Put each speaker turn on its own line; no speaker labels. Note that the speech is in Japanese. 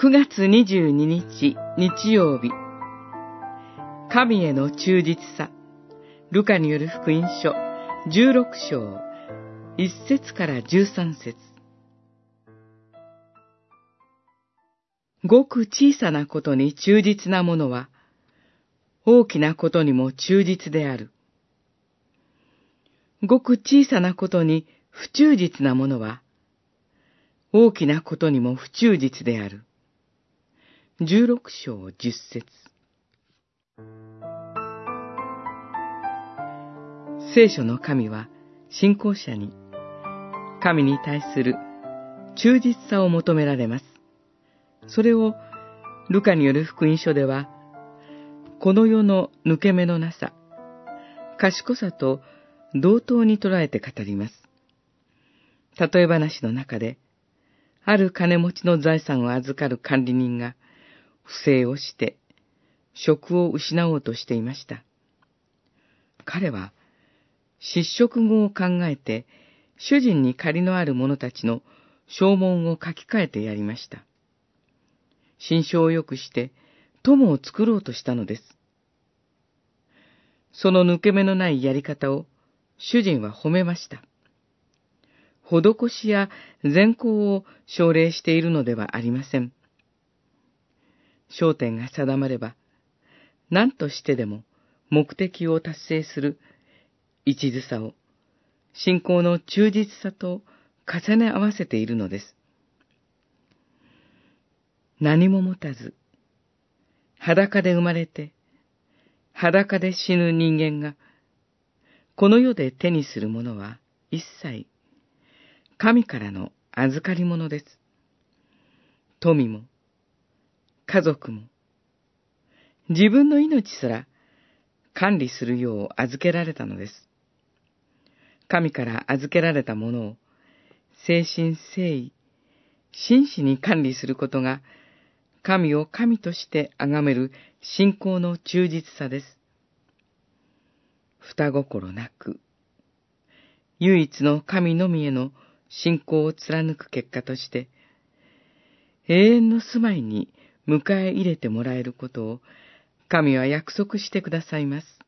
9月22日日曜日。神への忠実さ。ルカによる福音書。16章。1節から13節。ごく小さなことに忠実なものは大きなことにも忠実である。ごく小さなことに不忠実なものは大きなことにも不忠実である。十六章十節聖書の神は信仰者に神に対する忠実さを求められます。それをルカによる福音書では、この世の抜け目のなさ、賢さと同等に捉えて語ります。例え話の中で、ある金持ちの財産を預かる管理人が、不正をして、職を失おうとしていました。彼は、失職後を考えて、主人に借りのある者たちの証文を書き換えてやりました。心象を良くして、友を作ろうとしたのです。その抜け目のないやり方を、主人は褒めました。施しや善行を奨励しているのではありません。焦点が定まれば、何としてでも目的を達成する一途さを、信仰の忠実さと重ね合わせているのです。何も持たず、裸で生まれて、裸で死ぬ人間が、この世で手にするものは一切神からの預かり物です。富も、家族も、自分の命すら管理するよう預けられたのです。神から預けられたものを、精神誠意、真摯に管理することが、神を神として崇める信仰の忠実さです。双心なく、唯一の神のみへの信仰を貫く結果として、永遠の住まいに迎え入れてもらえることを、神は約束してくださいます。